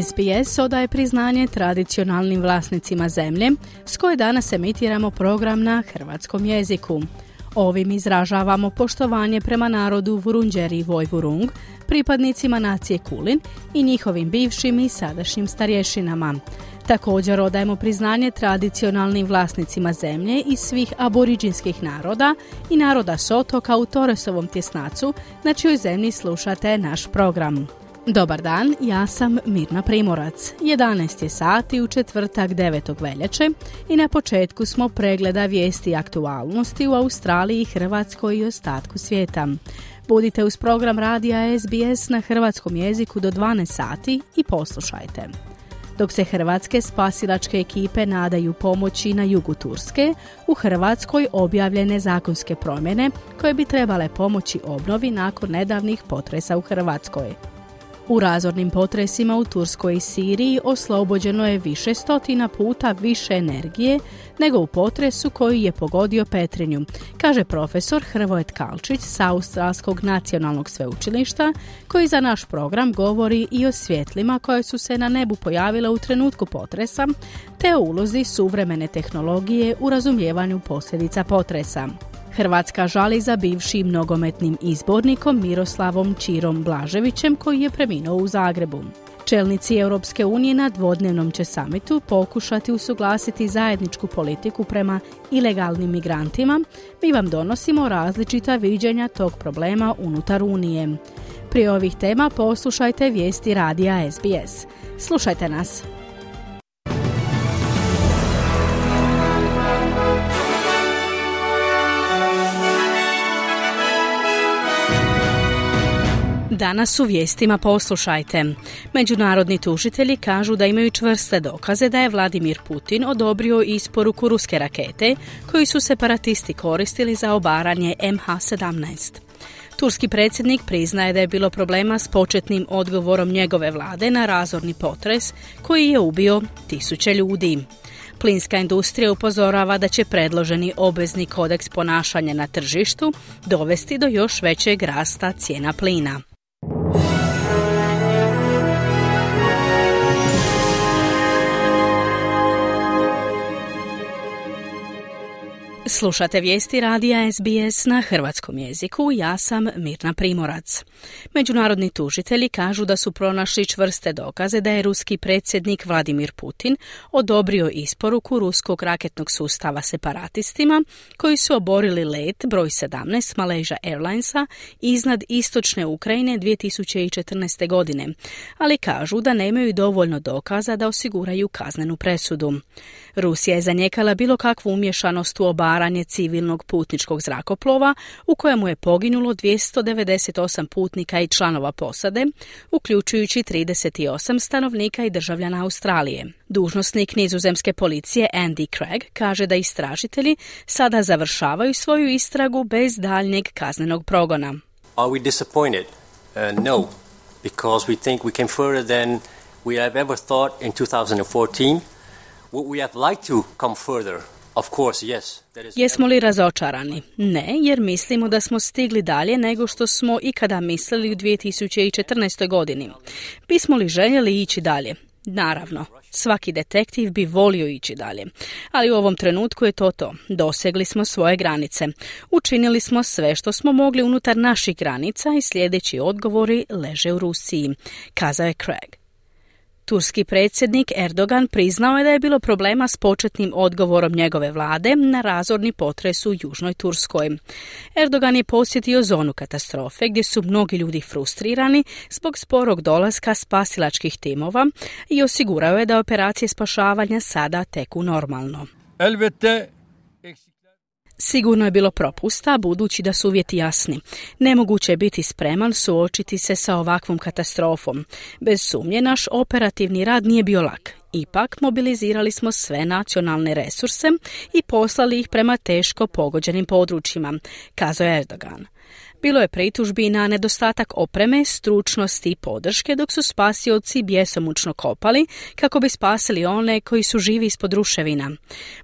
SBS odaje priznanje tradicionalnim vlasnicima zemlje s koje danas emitiramo program na hrvatskom jeziku. Ovim izražavamo poštovanje prema narodu Vurunđeri i Vojvurung, pripadnicima nacije Kulin i njihovim bivšim i sadašnjim starješinama. Također odajemo priznanje tradicionalnim vlasnicima zemlje i svih aboriđinskih naroda i naroda Sotoka u Toresovom tjesnacu, na čijoj zemlji slušate naš program. Dobar dan, ja sam Mirna Primorac. 11 je sati u četvrtak 9. veljače i na početku smo pregleda vijesti i aktualnosti u Australiji, Hrvatskoj i ostatku svijeta. Budite uz program radija SBS na hrvatskom jeziku do 12 sati i poslušajte. Dok se hrvatske spasilačke ekipe nadaju pomoći na jugu Turske, u Hrvatskoj objavljene zakonske promjene koje bi trebale pomoći obnovi nakon nedavnih potresa u Hrvatskoj. U razornim potresima u Turskoj i Siriji oslobođeno je više stotina puta više energije nego u potresu koji je pogodio Petrinju, kaže profesor Hrvoje Kalčić sa Australskog nacionalnog sveučilišta koji za naš program govori i o svjetlima koje su se na nebu pojavile u trenutku potresa te o ulozi suvremene tehnologije u razumijevanju posljedica potresa. Hrvatska žali za bivšim nogometnim izbornikom Miroslavom Čirom Blaževićem koji je preminuo u Zagrebu. Čelnici Europske unije na dvodnevnom će samitu pokušati usuglasiti zajedničku politiku prema ilegalnim migrantima. Mi vam donosimo različita viđenja tog problema unutar Unije. Prije ovih tema poslušajte vijesti radija SBS. Slušajte nas. Danas u vijestima poslušajte. Međunarodni tužitelji kažu da imaju čvrste dokaze da je Vladimir Putin odobrio isporuku ruske rakete koji su separatisti koristili za obaranje MH17. Turski predsjednik priznaje da je bilo problema s početnim odgovorom njegove vlade na razorni potres koji je ubio tisuće ljudi. Plinska industrija upozorava da će predloženi obvezni kodeks ponašanja na tržištu dovesti do još većeg rasta cijena plina. Slušate vijesti radija SBS na hrvatskom jeziku, ja sam Mirna Primorac. Međunarodni tužitelji kažu da su pronašli čvrste dokaze da je ruski predsjednik Vladimir Putin odobrio isporuku ruskog raketnog sustava separatistima koji su oborili let broj 17 Malaysia Airlinesa iznad istočne Ukrajine 2014. godine, ali kažu da nemaju dovoljno dokaza da osiguraju kaznenu presudu. Rusija je zanijekala bilo kakvu umješanost u obaranje civilnog putničkog zrakoplova u kojemu je poginulo 298 putnika i članova posade, uključujući 38 stanovnika i državljana Australije. Dužnosnik nizozemske policije Andy Craig kaže da istražitelji sada završavaju svoju istragu bez daljnjeg kaznenog progona. Are we disappointed? Uh, no, because we think we came further than we have ever thought in 2014. Jesmo li razočarani? Ne, jer mislimo da smo stigli dalje nego što smo ikada mislili u 2014. godini. Bismo li željeli ići dalje? Naravno, svaki detektiv bi volio ići dalje. Ali u ovom trenutku je to to. Dosegli smo svoje granice. Učinili smo sve što smo mogli unutar naših granica i sljedeći odgovori leže u Rusiji, kazao je Craig. Turski predsjednik Erdogan priznao je da je bilo problema s početnim odgovorom njegove vlade na razorni potres u Južnoj Turskoj. Erdogan je posjetio zonu katastrofe gdje su mnogi ljudi frustrirani zbog sporog dolaska spasilačkih timova i osigurao je da operacije spašavanja sada teku normalno. Sigurno je bilo propusta, budući da su uvjeti jasni. Nemoguće je biti spreman suočiti se sa ovakvom katastrofom. Bez sumnje, naš operativni rad nije bio lak. Ipak, mobilizirali smo sve nacionalne resurse i poslali ih prema teško pogođenim područjima, kazao Erdogan. Bilo je pritužbi na nedostatak opreme, stručnosti i podrške, dok su spasioci bjesomučno kopali kako bi spasili one koji su živi ispod ruševina.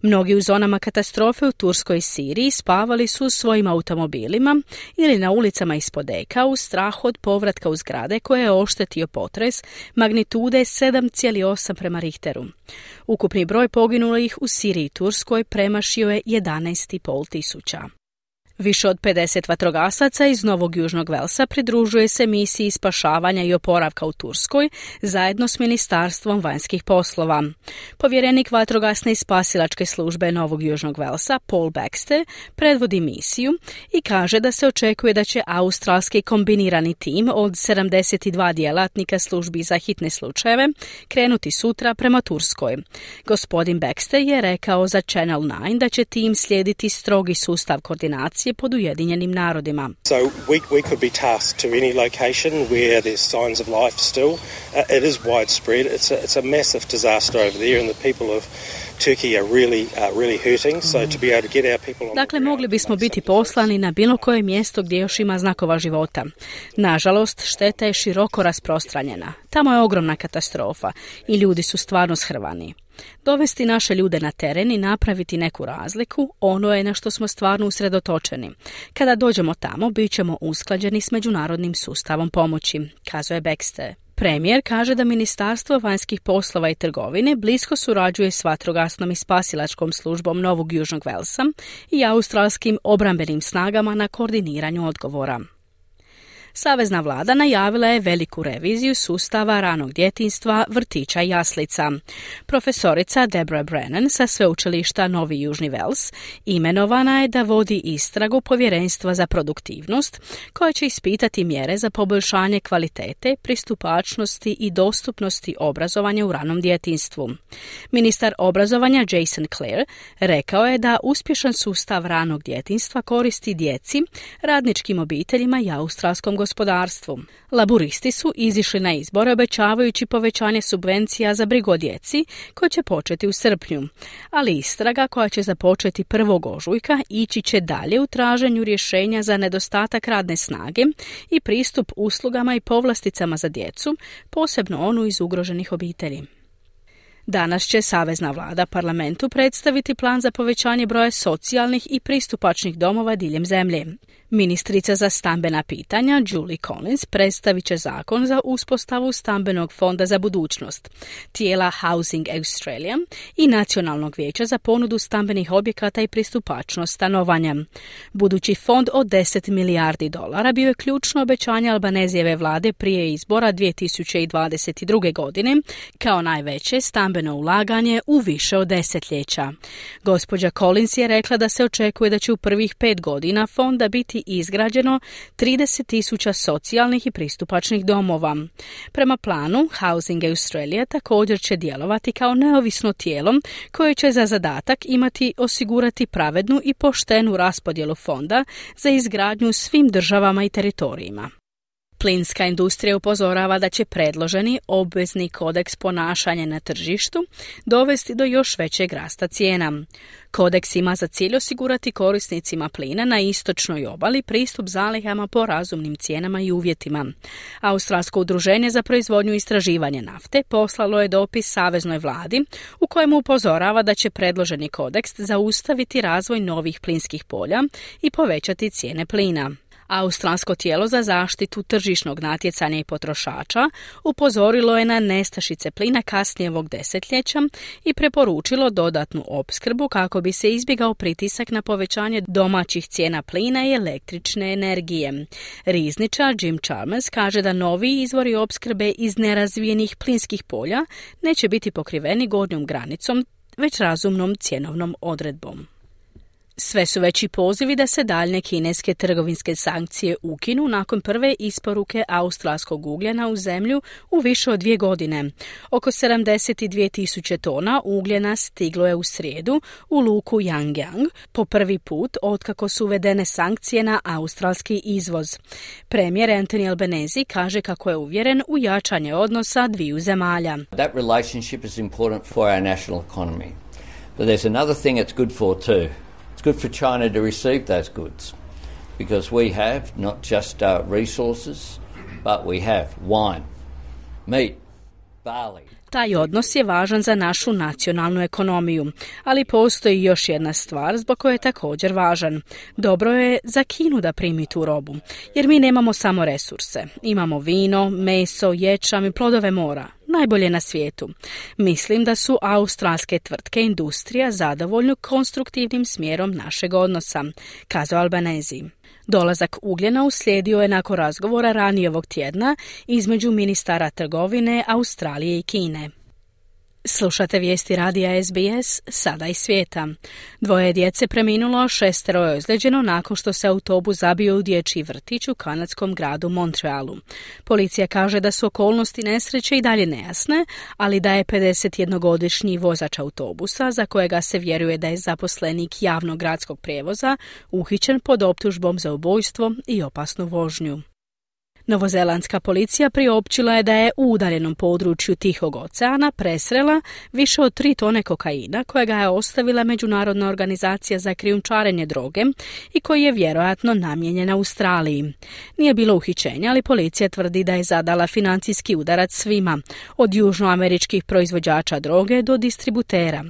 Mnogi u zonama katastrofe u Turskoj Siriji spavali su u svojim automobilima ili na ulicama ispod eka u strahu od povratka u zgrade koje je oštetio potres magnitude 7,8 prema Richteru. Ukupni broj poginulih u Siriji i Turskoj premašio je 11,5 tisuća. Više od 50 vatrogasaca iz Novog Južnog Velsa pridružuje se misiji spašavanja i oporavka u Turskoj zajedno s Ministarstvom vanjskih poslova. Povjerenik vatrogasne i spasilačke službe Novog Južnog Velsa, Paul Baxter, predvodi misiju i kaže da se očekuje da će australski kombinirani tim od 72 djelatnika službi za hitne slučajeve krenuti sutra prema Turskoj. Gospodin Baxter je rekao za Channel 9 da će tim slijediti strogi sustav koordinacije je pod Ujedinjenim narodima. So we, we could be tasked to any location where there's signs of life still. Uh, it is widespread. It's a, it's a massive disaster over there and the people of Turkey are really, really hurting. So to be able to get our people on Dakle, mogli bismo biti poslani na bilo koje mjesto gdje još ima znakova života. Nažalost, šteta je široko rasprostranjena. Tamo je ogromna katastrofa i ljudi su stvarno shrvani. Dovesti naše ljude na teren i napraviti neku razliku, ono je na što smo stvarno usredotočeni. Kada dođemo tamo, bit ćemo usklađeni s međunarodnim sustavom pomoći, kazuje Baxter. Premijer kaže da Ministarstvo vanjskih poslova i trgovine blisko surađuje s vatrogasnom i spasilačkom službom Novog Južnog Velsa i australskim obrambenim snagama na koordiniranju odgovora. Savezna vlada najavila je veliku reviziju sustava ranog djetinstva, vrtića i jaslica. Profesorica Deborah Brennan sa sveučilišta Novi Južni Vels imenovana je da vodi istragu povjerenstva za produktivnost koja će ispitati mjere za poboljšanje kvalitete, pristupačnosti i dostupnosti obrazovanja u ranom djetinstvu. Ministar obrazovanja Jason Clare rekao je da uspješan sustav ranog djetinstva koristi djeci, radničkim obiteljima i australskom gospodarstvu gospodarstvu. Laburisti su izišli na izbore obećavajući povećanje subvencija za brigo djeci koje će početi u srpnju, ali istraga koja će započeti prvog ožujka ići će dalje u traženju rješenja za nedostatak radne snage i pristup uslugama i povlasticama za djecu, posebno onu iz ugroženih obitelji. Danas će Savezna vlada parlamentu predstaviti plan za povećanje broja socijalnih i pristupačnih domova diljem zemlje. Ministrica za stambena pitanja Julie Collins predstavit će zakon za uspostavu stambenog fonda za budućnost, tijela Housing Australia i Nacionalnog vijeća za ponudu stambenih objekata i pristupačnost stanovanja. Budući fond od 10 milijardi dolara bio je ključno obećanje Albanezijeve vlade prije izbora 2022. godine kao najveće stambeno ulaganje u više od desetljeća. Gospođa Collins je rekla da se očekuje da će u prvih pet godina fonda biti izgrađeno 30 tisuća socijalnih i pristupačnih domova. Prema planu, Housing Australia također će djelovati kao neovisno tijelo koje će za zadatak imati osigurati pravednu i poštenu raspodjelu fonda za izgradnju svim državama i teritorijima. Plinska industrija upozorava da će predloženi obvezni kodeks ponašanja na tržištu dovesti do još većeg rasta cijena. Kodeks ima za cilj osigurati korisnicima plina na istočnoj obali pristup zalihama po razumnim cijenama i uvjetima. Australsko udruženje za proizvodnju i istraživanje nafte poslalo je dopis Saveznoj vladi u kojemu upozorava da će predloženi kodeks zaustaviti razvoj novih plinskih polja i povećati cijene plina. Australsko tijelo za zaštitu tržišnog natjecanja i potrošača upozorilo je na nestašice plina kasnije ovog desetljeća i preporučilo dodatnu opskrbu kako bi se izbjegao pritisak na povećanje domaćih cijena plina i električne energije. Rizničar Jim Chalmers kaže da novi izvori opskrbe iz nerazvijenih plinskih polja neće biti pokriveni gornjom granicom, već razumnom cjenovnom odredbom. Sve su veći pozivi da se daljne kineske trgovinske sankcije ukinu nakon prve isporuke australskog ugljena u zemlju u više od dvije godine. Oko 72 tisuće tona ugljena stiglo je u srijedu u luku Yangyang po prvi put otkako su uvedene sankcije na australski izvoz. Premijer Anthony Albanese kaže kako je uvjeren u jačanje odnosa dviju zemalja. That relationship is important for our national economy. But there's another thing it's good for too. Good for China to receive those goods because we have not just uh, resources, but we have wine, meat, barley. Taj odnos je važan za našu nacionalnu ekonomiju, ali postoji još jedna stvar zbog koje je također važan. Dobro je za Kinu da primi tu robu, jer mi nemamo samo resurse. Imamo vino, meso, ječam i plodove mora, najbolje na svijetu. Mislim da su australske tvrtke industrija zadovoljnu konstruktivnim smjerom našeg odnosa, kazao Albanezi. Dolazak ugljena uslijedio je nakon razgovora ranije ovog tjedna između ministara trgovine Australije i Kine. Slušate vijesti radija SBS, sada i svijeta. Dvoje djece preminulo, šestero je ozlijeđeno nakon što se autobus zabio u dječji vrtić u kanadskom gradu Montrealu. Policija kaže da su okolnosti nesreće i dalje nejasne, ali da je 51-godišnji vozač autobusa, za kojega se vjeruje da je zaposlenik javnog gradskog prijevoza, uhićen pod optužbom za ubojstvo i opasnu vožnju. Novozelandska policija priopćila je da je u udaljenom području Tihog oceana presrela više od tri tone kokaina kojega je ostavila Međunarodna organizacija za krijumčarenje droge i koji je vjerojatno namijenjen Australiji. Nije bilo uhićenja, ali policija tvrdi da je zadala financijski udarac svima, od južnoameričkih proizvođača droge do distributera.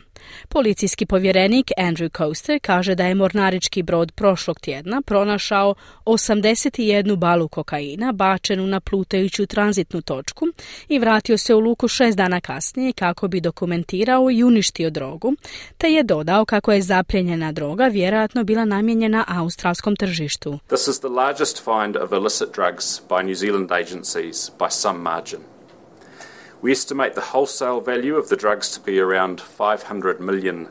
Policijski povjerenik Andrew Coaster kaže da je mornarički brod prošlog tjedna pronašao 81 balu kokaina bačenu na plutajuću tranzitnu točku i vratio se u luku šest dana kasnije kako bi dokumentirao i uništio drogu, te je dodao kako je zapljenjena droga vjerojatno bila namijenjena australskom tržištu. This is the largest find of illicit drugs by New Zealand agencies by some margin. We estimate the wholesale value of the drugs to be around $500 million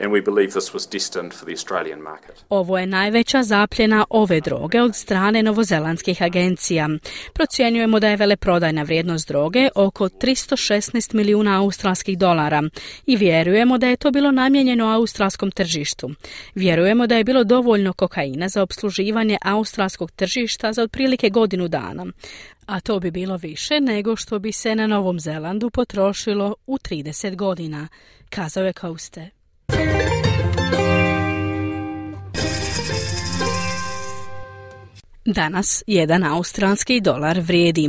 and we believe this was destined for the Australian market. Ovo je najveća zapljena ove droge od strane novozelandskih agencija. Procjenjujemo da je veleprodajna vrijednost droge oko 316 milijuna australskih dolara i vjerujemo da je to bilo namijenjeno australskom tržištu. Vjerujemo da je bilo dovoljno kokaina za obsluživanje australskog tržišta za otprilike godinu dana a to bi bilo više nego što bi se na Novom Zelandu potrošilo u 30 godina, kazao je Kauste. Danas jedan australski dolar vrijedi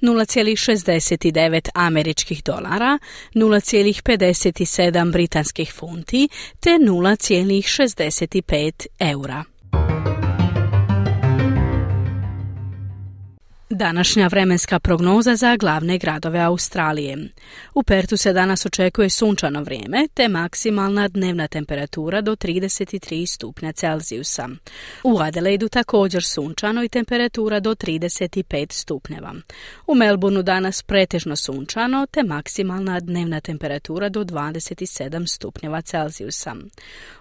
0,69 američkih dolara, 0,57 britanskih funti te 0,65 eura. Današnja vremenska prognoza za glavne gradove Australije. U Pertu se danas očekuje sunčano vrijeme, te maksimalna dnevna temperatura do 33 stupnja Celzijusa. U Adelaidu također sunčano i temperatura do 35 stupnjeva. U Melbourneu danas pretežno sunčano, te maksimalna dnevna temperatura do 27 stupnjeva Celzijusa.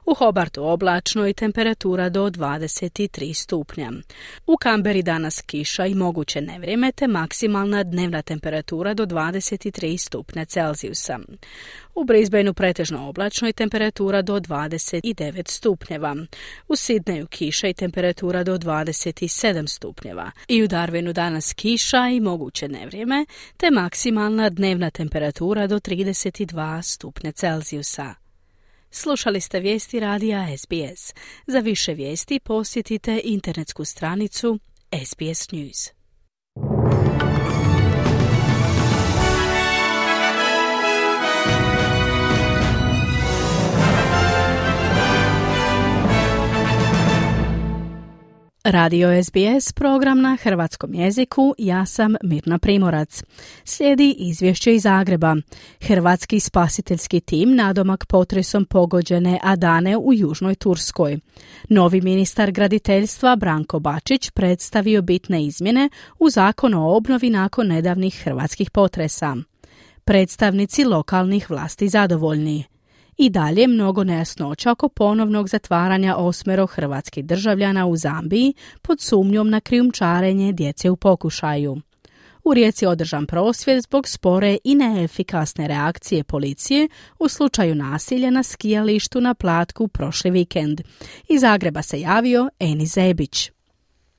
U Hobartu oblačno i temperatura do 23 stupnja. U Kamberi danas kiša i moguće nevrijeme te maksimalna dnevna temperatura do 23 stupnja Celzijusa. U Brisbaneu pretežno oblačno i temperatura do 29 stupnjeva. U Sidneju kiša i temperatura do 27 stupnjeva. I u Darwinu danas kiša i moguće nevrijeme te maksimalna dnevna temperatura do 32 stupnja Celzijusa. Slušali ste vijesti radija SBS. Za više vijesti posjetite internetsku stranicu SBS News. Radio SBS, program na hrvatskom jeziku, ja sam Mirna Primorac. Slijedi izvješće iz Zagreba. Hrvatski spasiteljski tim nadomak potresom pogođene Adane u Južnoj Turskoj. Novi ministar graditeljstva Branko Bačić predstavio bitne izmjene u zakon o obnovi nakon nedavnih hrvatskih potresa. Predstavnici lokalnih vlasti zadovoljni. I dalje mnogo nejasnoća oko ponovnog zatvaranja osmero hrvatskih državljana u Zambiji pod sumnjom na krijumčarenje djece u pokušaju. U Rijeci je održan prosvjed zbog spore i neefikasne reakcije policije u slučaju nasilja na skijalištu na Platku prošli vikend. Iz Zagreba se javio Eni Zebić.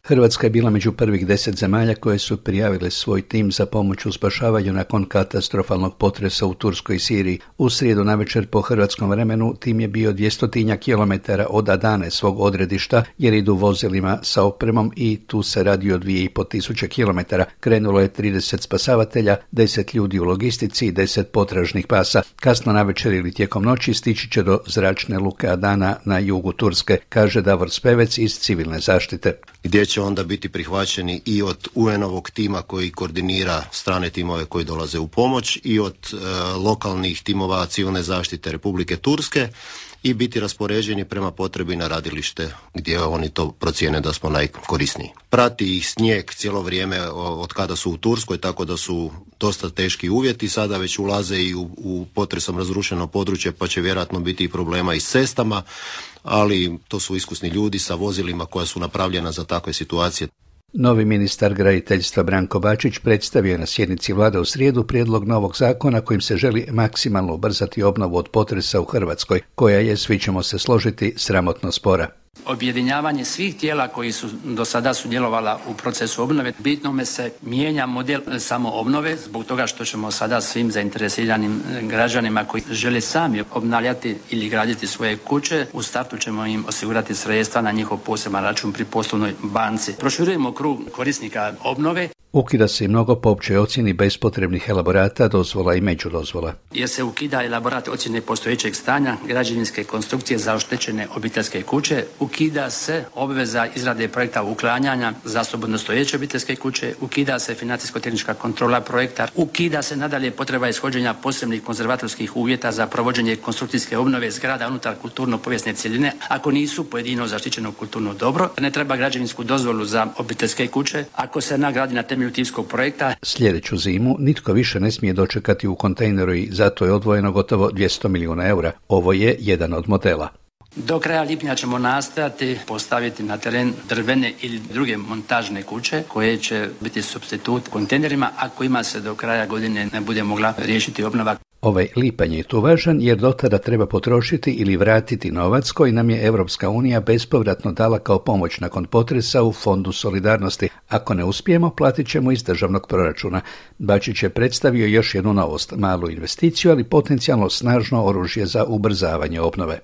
Hrvatska je bila među prvih deset zemalja koje su prijavile svoj tim za pomoć u spašavanju nakon katastrofalnog potresa u Turskoj Siriji. U srijedu navečer po hrvatskom vremenu tim je bio dvjestotinja kilometara od Adane svog odredišta jer idu vozilima sa opremom i tu se radi o dvije i po tisuće kilometara. Krenulo je 30 spasavatelja, 10 ljudi u logistici i 10 potražnih pasa. Kasno navečer ili tijekom noći stići će do zračne luke Adana na jugu Turske, kaže Davor Spevec iz civilne zaštite. Gdje će onda biti prihvaćeni i od UN-ovog tima koji koordinira strane timove koji dolaze u pomoć i od e, lokalnih timova civilne zaštite Republike Turske i biti raspoređeni prema potrebi na radilište gdje oni to procijene da smo najkorisniji. Prati ih snijeg cijelo vrijeme od kada su u Turskoj, tako da su dosta teški uvjeti, sada već ulaze i u, u potresom razrušeno područje, pa će vjerojatno biti i problema i s cestama, ali to su iskusni ljudi sa vozilima koja su napravljena za takve situacije. Novi ministar graditeljstva Branko Bačić predstavio je na sjednici vlade u srijedu prijedlog novog zakona kojim se želi maksimalno ubrzati obnovu od potresa u Hrvatskoj, koja je, svi ćemo se složiti, sramotno spora objedinjavanje svih tijela koji su do sada sudjelovala u procesu obnove. Bitnome se mijenja model samo obnove zbog toga što ćemo sada svim zainteresiranim građanima koji žele sami obnavljati ili graditi svoje kuće, u startu ćemo im osigurati sredstva na njihov poseban račun pri poslovnoj banci. Proširujemo krug korisnika obnove Ukida se i mnogo po općoj ocjeni bespotrebnih elaborata, dozvola i međudozvola. Jer se ukida elaborat ocjene postojećeg stanja građevinske konstrukcije za oštećene obiteljske kuće, ukida se obveza izrade projekta uklanjanja za slobodno stojeće obiteljske kuće, ukida se financijsko-tehnička kontrola projekta, ukida se nadalje potreba ishođenja posebnih konzervatorskih uvjeta za provođenje konstrukcijske obnove zgrada unutar kulturno-povijesne cjeline, ako nisu pojedino zaštićeno kulturno dobro. Ne treba građevinsku dozvolu za obiteljske kuće, ako se nagradi na temelju projekta. Sljedeću zimu nitko više ne smije dočekati u kontejneru i zato je odvojeno gotovo 200 milijuna eura. Ovo je jedan od modela. Do kraja lipnja ćemo nastojati postaviti na teren drvene ili druge montažne kuće koje će biti substitut kontejnerima, a kojima se do kraja godine ne bude mogla riješiti obnova. Ovaj lipanj je tu važan jer do tada treba potrošiti ili vratiti novac koji nam je Europska unija bespovratno dala kao pomoć nakon potresa u Fondu solidarnosti. Ako ne uspijemo, platit ćemo iz državnog proračuna. Bačić je predstavio još jednu novost, malu investiciju, ali potencijalno snažno oružje za ubrzavanje obnove.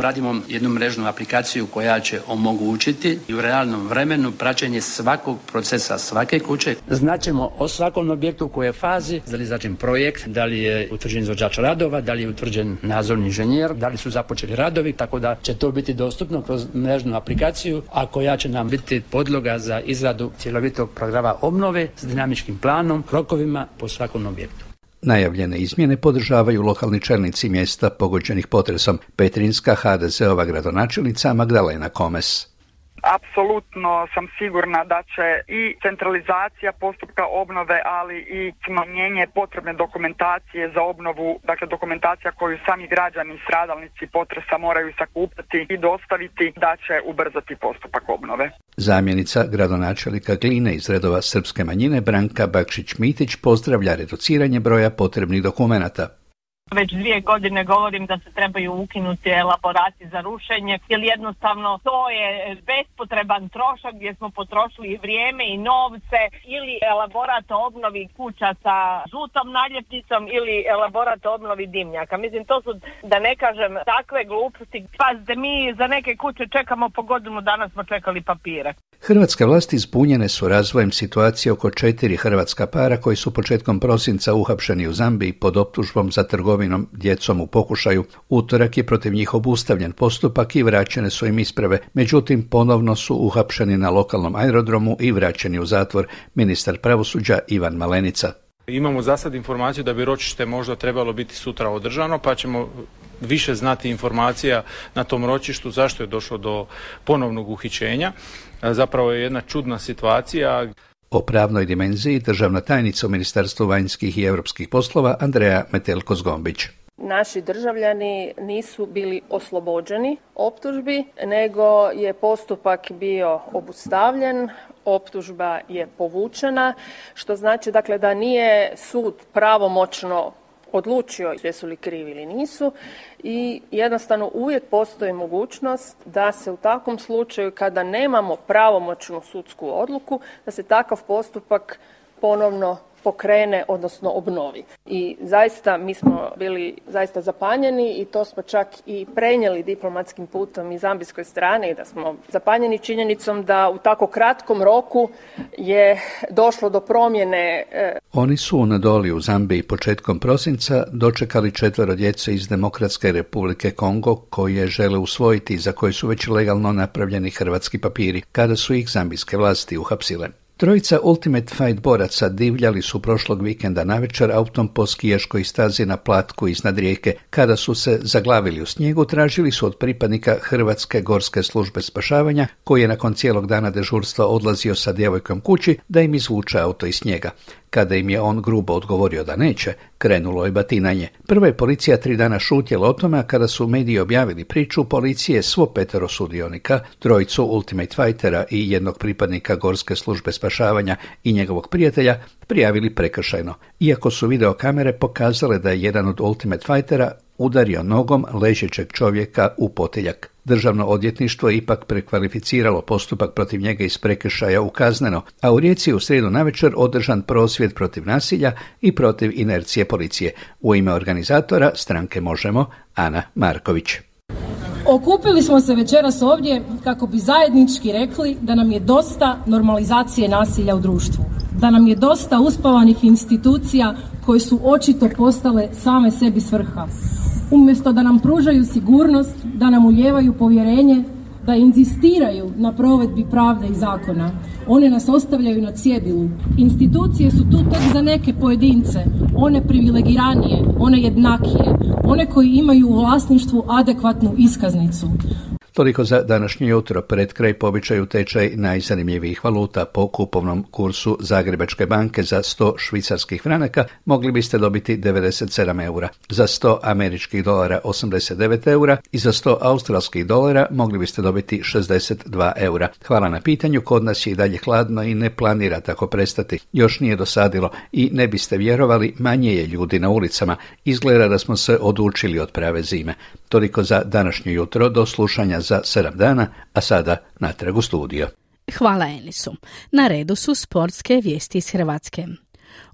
Radimo jednu mrežnu aplikaciju koja će omogućiti i u realnom vremenu praćenje svakog procesa svake kuće. Znaćemo o svakom objektu u kojoj fazi, da li projekt, da li je utvrđen izvođač radova, da li je utvrđen nadzorni inženjer, da li su započeli radovi, tako da će to biti dostupno kroz mrežnu aplikaciju, a koja će nam biti podloga za izradu cjelovitog programa obnove s dinamičkim planom, rokovima po svakom objektu. Najavljene izmjene podržavaju lokalni čelnici mjesta pogođenih potresom Petrinska HDZ-ova gradonačelnica Magdalena Komes. Apsolutno sam sigurna da će i centralizacija postupka obnove, ali i smanjenje potrebne dokumentacije za obnovu, dakle dokumentacija koju sami građani stradalnici potresa moraju sakupiti i dostaviti da će ubrzati postupak obnove. Zamjenica gradonačelnika Gline iz redova srpske manjine Branka Bakšić-Mitić pozdravlja reduciranje broja potrebnih dokumenata. Već dvije godine govorim da se trebaju ukinuti elaborati za rušenje, jer jednostavno to je bespotreban trošak gdje smo potrošili vrijeme i novce ili elaborat obnovi kuća sa žutom naljepnicom ili elaborat obnovi dimnjaka. Mislim, to su, da ne kažem, takve gluposti. Pazite, mi za neke kuće čekamo po godinu, danas smo čekali papire. Hrvatske vlasti zbunjene su razvojem situacije oko četiri hrvatska para koji su početkom prosinca uhapšeni u Zambiji pod optužbom za trgovinom djecom u pokušaju. Utorak je protiv njih obustavljen postupak i vraćene su im isprave, međutim ponovno su uhapšeni na lokalnom aerodromu i vraćeni u zatvor ministar pravosuđa Ivan Malenica. Imamo za sad informaciju da bi ročište možda trebalo biti sutra održano, pa ćemo više znati informacija na tom ročištu zašto je došlo do ponovnog uhićenja. Zapravo je jedna čudna situacija. O pravnoj dimenziji državna tajnica u Ministarstvu vanjskih i europskih poslova Andreja Metelko-Zgombić. naši državljani nisu bili oslobođeni optužbi, nego je postupak bio obustavljen, optužba je povučena, što znači dakle da nije sud pravomoćno odlučio jesu li krivi ili nisu i jednostavno uvijek postoji mogućnost da se u takvom slučaju kada nemamo pravomoćnu sudsku odluku da se takav postupak ponovno pokrene, odnosno obnovi. I zaista mi smo bili zaista zapanjeni i to smo čak i prenijeli diplomatskim putom i zambijskoj strani da smo zapanjeni činjenicom da u tako kratkom roku je došlo do promjene. E, Oni su na doli u Zambiji početkom prosinca dočekali četvero djece iz Demokratske republike Kongo koje žele usvojiti za koje su već legalno napravljeni hrvatski papiri kada su ih zambijske vlasti uhapsile. Trojica Ultimate Fight boraca divljali su prošlog vikenda navečer autom po skijaškoj stazi na platku iznad rijeke. Kada su se zaglavili u snijegu, tražili su od pripadnika Hrvatske gorske službe spašavanja, koji je nakon cijelog dana dežurstva odlazio sa djevojkom kući, da im izvuče auto iz snijega. Kada im je on grubo odgovorio da neće, krenulo je batinanje. Prva je policija tri dana šutjela o tome, a kada su mediji objavili priču, policije svo petero sudionika, trojicu Ultimate Fightera i jednog pripadnika Gorske službe spašavanja i njegovog prijatelja, prijavili prekršajno. Iako su videokamere pokazale da je jedan od Ultimate Fightera udario nogom ležećeg čovjeka u poteljak. Državno odvjetništvo je ipak prekvalificiralo postupak protiv njega iz prekršaja u kazneno, a u Rijeci u srijedu navečer održan prosvjed protiv nasilja i protiv inercije policije. U ime organizatora stranke Možemo, Ana Marković. Okupili smo se večeras ovdje kako bi zajednički rekli da nam je dosta normalizacije nasilja u društvu, da nam je dosta uspavanih institucija koje su očito postale same sebi svrha, umjesto da nam pružaju sigurnost, da nam uljevaju povjerenje, da inzistiraju na provedbi pravde i zakona. One nas ostavljaju na cjedilu. Institucije su tu tek za neke pojedince, one privilegiranije, one jednakije, one koji imaju u vlasništvu adekvatnu iskaznicu. Toliko za današnje jutro. Pred kraj pobičaju tečaj najzanimljivijih valuta po kupovnom kursu Zagrebačke banke za 100 švicarskih franaka mogli biste dobiti 97 eura, za 100 američkih dolara 89 eura i za 100 australskih dolara mogli biste dobiti 62 eura. Hvala na pitanju, kod nas je i dalje hladno i ne planira tako prestati. Još nije dosadilo i ne biste vjerovali, manje je ljudi na ulicama. Izgleda da smo se odučili od prave zime. Toliko za današnje jutro, do slušanja za sedam dana, a sada natrag u studio. Hvala Enisu. Na redu su sportske vijesti iz Hrvatske.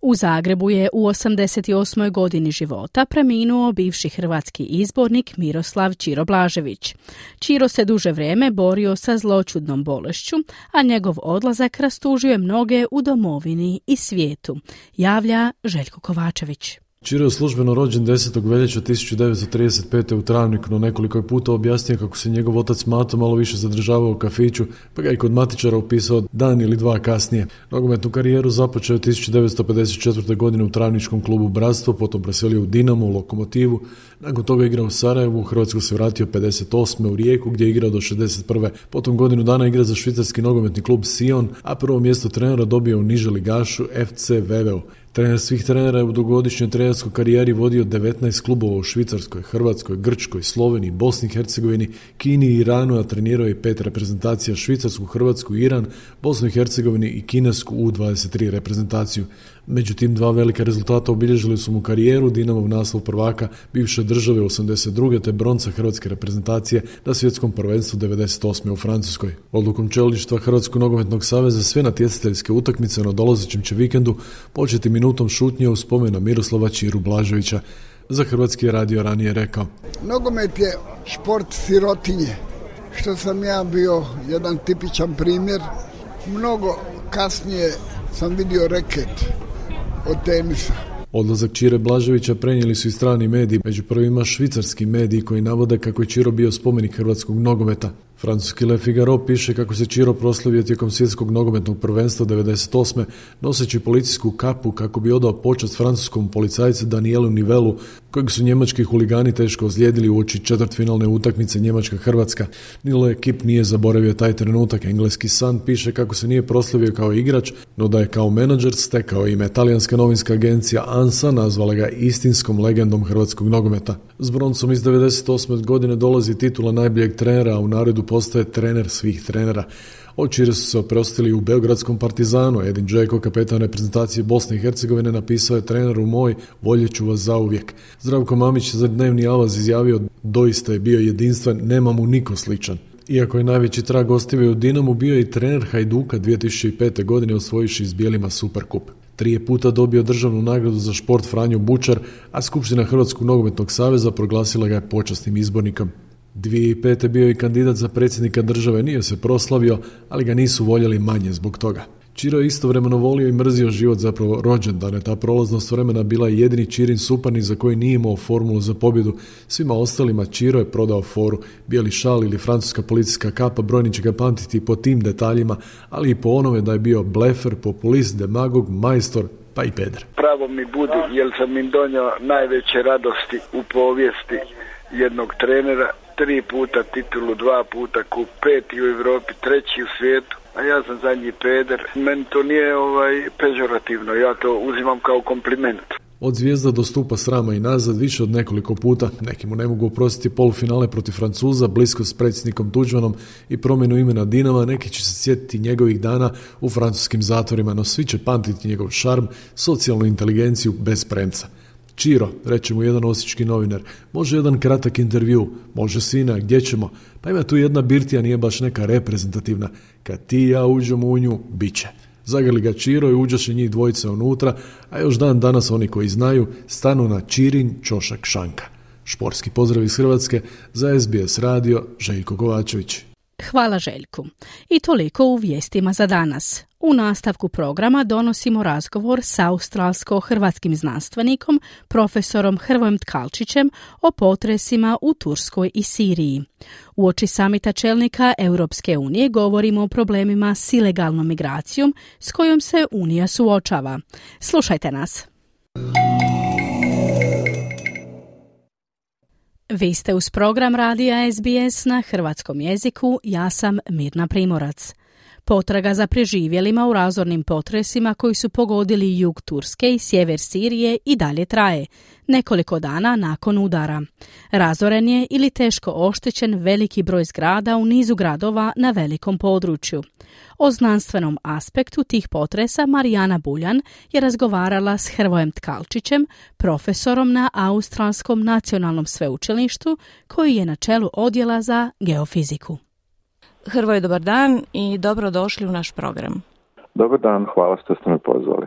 U Zagrebu je u 88. godini života preminuo bivši hrvatski izbornik Miroslav Čiro Blažević. Čiro se duže vrijeme borio sa zločudnom bolešću, a njegov odlazak rastužio je mnoge u domovini i svijetu, javlja Željko Kovačević. Čiro je službeno rođen 10. veljača 1935. u Travniku, no nekoliko je puta objasnio kako se njegov otac Mato malo više zadržavao u kafiću, pa ga i kod matičara upisao dan ili dva kasnije. Nogometnu karijeru započeo je 1954. godine u Travničkom klubu Bratstvo, potom preselio u Dinamo, u Lokomotivu, nakon toga igrao u Sarajevu, u Hrvatsku se vratio 58. u Rijeku gdje je igrao do 61. Potom godinu dana igra za švicarski nogometni klub Sion, a prvo mjesto trenera dobio u niže ligašu FC Veveo. Trener svih trenera je u dugogodišnjoj trenerskoj karijeri vodio 19 klubova u Švicarskoj, Hrvatskoj, Grčkoj, Sloveniji, Bosni i Hercegovini, Kini i Iranu, a trenirao je pet reprezentacija Švicarsku, Hrvatsku, Iran, Bosnu i Hercegovini i Kinesku U23 reprezentaciju. Međutim, dva velika rezultata obilježili su mu karijeru, Dinamov naslov prvaka bivše države 82. te bronca hrvatske reprezentacije na svjetskom prvenstvu 98. u Francuskoj. Odlukom čelništva Hrvatskog nogometnog saveza sve natjecateljske utakmice na dolazećem će vikendu početi minutom šutnje u spomenu Miroslava Čiru Blaževića. Za Hrvatski radio ranije rekao. Nogomet je šport sirotinje, što sam ja bio jedan tipičan primjer. Mnogo kasnije sam vidio reket od tenisa. Odlazak Čire Blaževića prenijeli su i strani mediji, među prvima švicarski mediji koji navode kako je Čiro bio spomenik hrvatskog nogometa. Francuski Le Figaro piše kako se Čiro proslavio tijekom svjetskog nogometnog prvenstva 98. noseći policijsku kapu kako bi odao počast francuskom policajcu Danielu Nivelu, kojeg su njemački huligani teško ozlijedili u oči četvrtfinalne utakmice Njemačka-Hrvatska. Nilo ekip nije zaboravio taj trenutak. Engleski san piše kako se nije proslavio kao igrač, no da je kao menadžer stekao ime. Talijanska novinska agencija ANSA nazvala ga istinskom legendom hrvatskog nogometa. S broncom iz 98. godine dolazi titula najboljeg trenera, a u naredu postaje trener svih trenera. Očire su se oprostili u Beogradskom partizanu. Edin Džeko, kapetan reprezentacije Bosne i Hercegovine, napisao je treneru moj, voljeću vas zauvijek. Zdravko Mamić za dnevni avaz izjavio, doista je bio jedinstven, nema mu niko sličan. Iako je najveći trag ostavio u Dinamu, bio je i trener Hajduka 2005. godine osvojiši iz Bijelima Superkup. Tri puta dobio državnu nagradu za šport Franjo Bučar, a Skupština Hrvatskog nogometnog saveza proglasila ga je počasnim izbornikom. 2005. bio i kandidat za predsjednika države, nije se proslavio, ali ga nisu voljeli manje zbog toga. Čiro je istovremeno volio i mrzio život zapravo rođendane. Ta prolaznost vremena bila je jedini Čirin suparni za koji nije imao formulu za pobjedu. Svima ostalima Čiro je prodao foru. Bijeli šal ili francuska policijska kapa brojni će ga pamtiti po tim detaljima, ali i po onome da je bio blefer, populist, demagog, majstor, pa i peder. Pravo mi budi, jer sam im donio najveće radosti u povijesti jednog trenera tri puta titulu, dva puta kup, peti u Europi, treći u svijetu, a ja sam zadnji peder. Meni to nije ovaj pežorativno, ja to uzimam kao kompliment. Od zvijezda do stupa srama i nazad više od nekoliko puta. Neki mu ne mogu oprostiti polufinale protiv Francuza, blisko s predsjednikom Tuđmanom i promjenu imena Dinama. Neki će se sjetiti njegovih dana u francuskim zatvorima, no svi će pamtiti njegov šarm, socijalnu inteligenciju bez premca. Čiro, reče mu jedan osječki novinar, može jedan kratak intervju, može sina, gdje ćemo? Pa ima tu jedna birtija, nije baš neka reprezentativna. Kad ti i ja uđemo u nju, bit će. Zagrli ga Čiro i uđaše njih dvojice unutra, a još dan danas oni koji znaju stanu na Čirin Čošak Šanka. Šporski pozdrav iz Hrvatske za SBS radio Željko Kovačević. Hvala Željku. I toliko u vijestima za danas. U nastavku programa donosimo razgovor sa australsko-hrvatskim znanstvenikom, profesorom Hrvojem Tkalčićem o potresima u Turskoj i Siriji. U oči samita čelnika Europske unije govorimo o problemima s ilegalnom migracijom s kojom se Unija suočava. Slušajte nas. Vi ste uz program radija SBS na hrvatskom jeziku, ja sam Mirna Primorac. Potraga za preživjelima u razornim potresima koji su pogodili jug Turske i sjever Sirije i dalje traje, nekoliko dana nakon udara. Razoren je ili teško oštećen veliki broj zgrada u nizu gradova na velikom području. O znanstvenom aspektu tih potresa Marijana Buljan je razgovarala s Hrvojem Tkalčićem, profesorom na Australskom nacionalnom sveučilištu, koji je na čelu odjela za geofiziku. Hrvoje, dobar dan i dobrodošli u naš program. Dobar dan, hvala što ste me pozvali.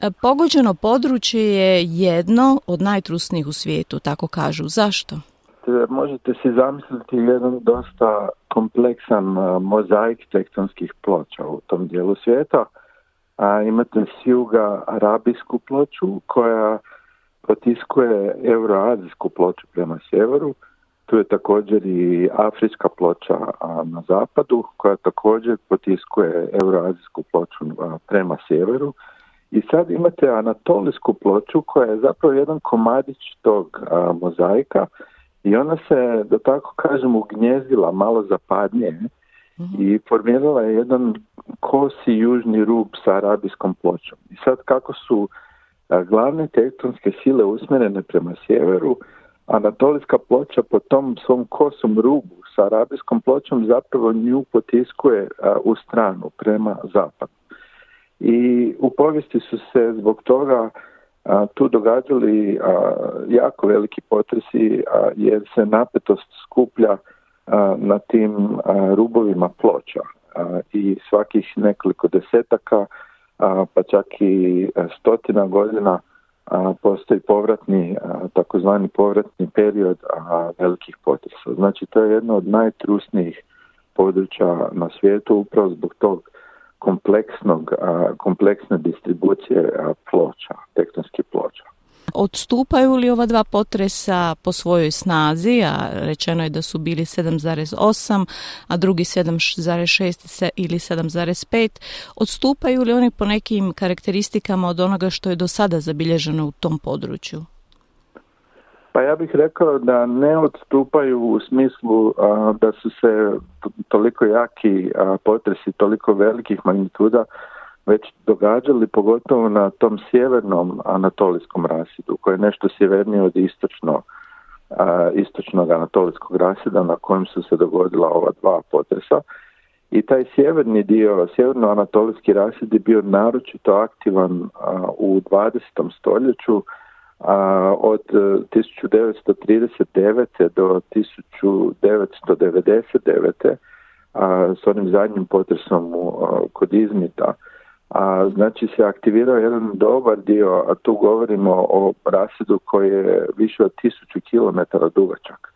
E, pogođeno područje je jedno od najtrusnijih u svijetu, tako kažu. Zašto? Možete si zamisliti jedan dosta kompleksan mozaik tektonskih ploča u tom dijelu svijeta. A imate s juga arabijsku ploču koja potiskuje euroazijsku ploču prema sjeveru, tu je također i afrička ploča na zapadu koja također potiskuje euroazijsku ploču prema sjeveru. I sad imate anatolijsku ploču koja je zapravo jedan komadić tog mozaika i ona se, da tako kažem, ugnjezdila malo zapadnije i formirala je jedan kosi južni rub sa arabijskom pločom. I sad kako su glavne tektonske sile usmjerene prema sjeveru, Anatolijska ploča po tom svom kosom rubu sa arabijskom pločom zapravo nju potiskuje u stranu prema zapadu. I u povijesti su se zbog toga tu događali jako veliki potresi jer se napetost skuplja na tim rubovima ploča i svakih nekoliko desetaka pa čak i stotina godina postoji povratni, takozvani povratni period velikih potresa. Znači to je jedno od najtrusnijih područja na svijetu upravo zbog tog kompleksnog, kompleksne distribucije ploča, tektonskih ploča. Odstupaju li ova dva potresa po svojoj snazi, a rečeno je da su bili 7,8, a drugi 7,6 ili 7,5, odstupaju li oni po nekim karakteristikama od onoga što je do sada zabilježeno u tom području? Pa ja bih rekao da ne odstupaju u smislu da su se toliko jaki potresi, toliko velikih magnituda već događali pogotovo na tom sjevernom anatolijskom rasidu koji je nešto sjevernije od istočno, istočnog anatolijskog rasida na kojem su se dogodila ova dva potresa. I taj sjeverni dio, sjeverno-anatolijski rasid je bio naročito aktivan u 20. stoljeću a, od 1939. E, do 1999. A, s onim zadnjim potresom u, kod Izmita. A, znači se aktivirao jedan dobar dio, a tu govorimo o rasidu koji je više od tisuću kilometara dugačak.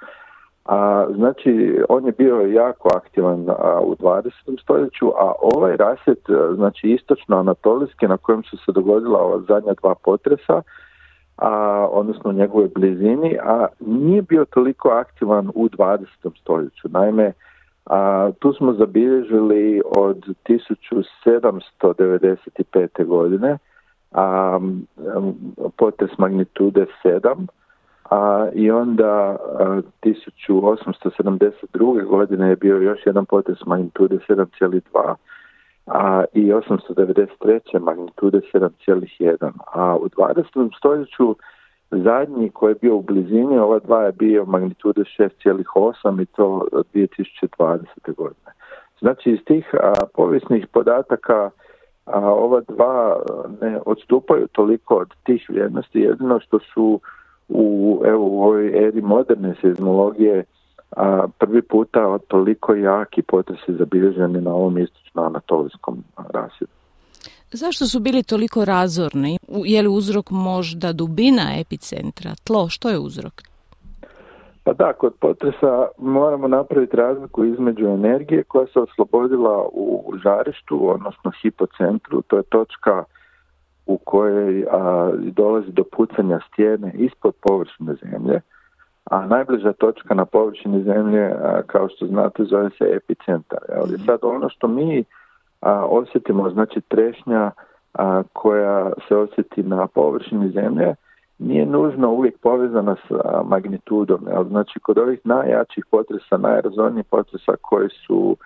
A, znači, on je bio jako aktivan a, u 20. stoljeću, a ovaj rasid, znači istočno-anatolijski, na kojem su se dogodila ova zadnja dva potresa, a, odnosno u njegovoj blizini, a nije bio toliko aktivan u 20. stoljeću. Naime, a, tu smo zabilježili od 1795. godine a, potres magnitude 7, a, i onda a, 1872. godine je bio još jedan potres magnitude 7,2 a i 893. magnitude 7,1. A u 20. stoljeću zadnji koji je bio u blizini, ova dva je bio magnitude 6,8 i to 2020. godine. Znači iz tih a, povijesnih podataka a, ova dva ne odstupaju toliko od tih vrijednosti, jedino što su u, evo, u ovoj eri moderne seizmologije a, prvi puta toliko jaki potresi zabilježeni na ovom istočno-anatolijskom rasjedu. Zašto su bili toliko razorni? Je li uzrok možda dubina epicentra, tlo? Što je uzrok? Pa da, kod potresa moramo napraviti razliku između energije koja se oslobodila u žarištu, odnosno hipocentru, to je točka u kojoj a, dolazi do pucanja stijene ispod površine zemlje, a najbliža točka na površini zemlje, kao što znate, zove se epicentar. Ali sad ono što mi osjetimo, znači trešnja koja se osjeti na površini zemlje, nije nužno uvijek povezana s magnitudom. Znači, kod ovih najjačih potresa, najrazornijih potresa koji su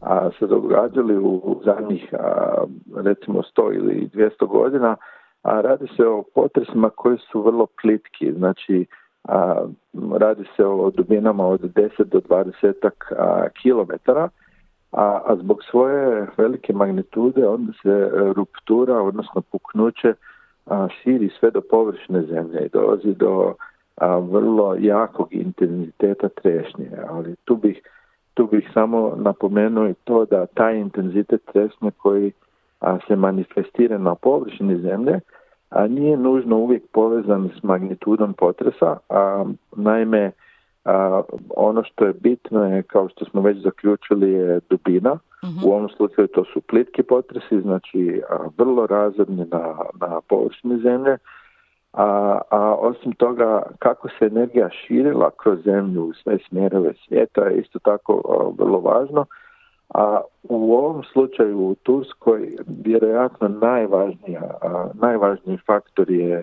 a, se događali u zadnjih recimo 100 ili 200 godina, a radi se o potresima koji su vrlo plitki, znači a, radi se o dubinama od 10 do 20 kilometara, a, a zbog svoje velike magnitude onda se ruptura, odnosno puknuće, a, širi sve do površine zemlje i dolazi do a, vrlo jakog intenziteta trešnje. Ali tu bih, tu bih samo napomenuo i to da taj intenzitet trešnje koji a, se manifestira na površini zemlje, a nije nužno uvijek povezan s magnitudom potresa, a naime a, ono što je bitno je, kao što smo već zaključili, je dubina. U ovom slučaju to su plitki potresi, znači a, vrlo razredni na, na površini zemlje, a, a osim toga kako se energija širila kroz zemlju u sve smjerove svijeta je isto tako vrlo važno. A u ovom slučaju u Turskoj vjerojatno najvažnija, najvažniji faktor je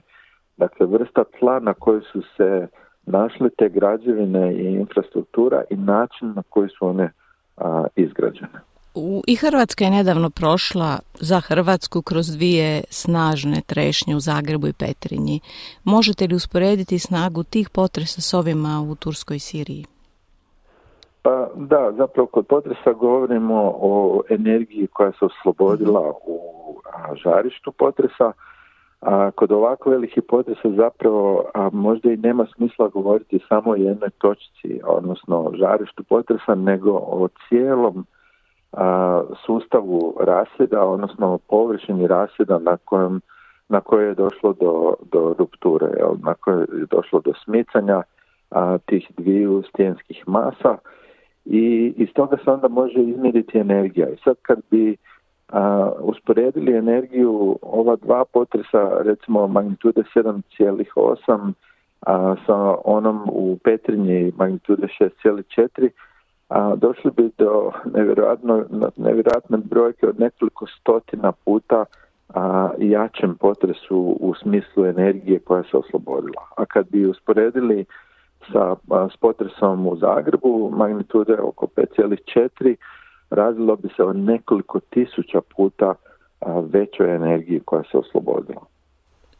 dakle vrsta tla na kojoj su se našle te građevine i infrastruktura i način na koji su one a, izgrađene. U, I Hrvatska je nedavno prošla za Hrvatsku kroz dvije snažne trešnje u Zagrebu i Petrinji. Možete li usporediti snagu tih potresa s ovima u Turskoj i Siriji? Pa da, zapravo kod potresa govorimo o energiji koja se oslobodila u žarištu potresa, a kod ovako velikih potresa zapravo a možda i nema smisla govoriti samo o jednoj točci, odnosno žarištu potresa, nego o cijelom a, sustavu rasjeda, odnosno površini rasjeda na kojem na koje je došlo do, do rupture, jel, na koje je došlo do smicanja a, tih dviju stijenskih masa i iz toga se onda može izmjeriti energija. I sad kad bi a, usporedili energiju ova dva potresa, recimo magnitude 7,8 a, sa onom u Petrinji magnitude 6,4, a, došli bi do nevjerojatne brojke od nekoliko stotina puta a, jačem potresu u smislu energije koja se oslobodila. A kad bi usporedili sa s potresom u Zagrebu magnitude oko 5,4 radilo bi se o nekoliko tisuća puta većoj energiji koja se oslobodila.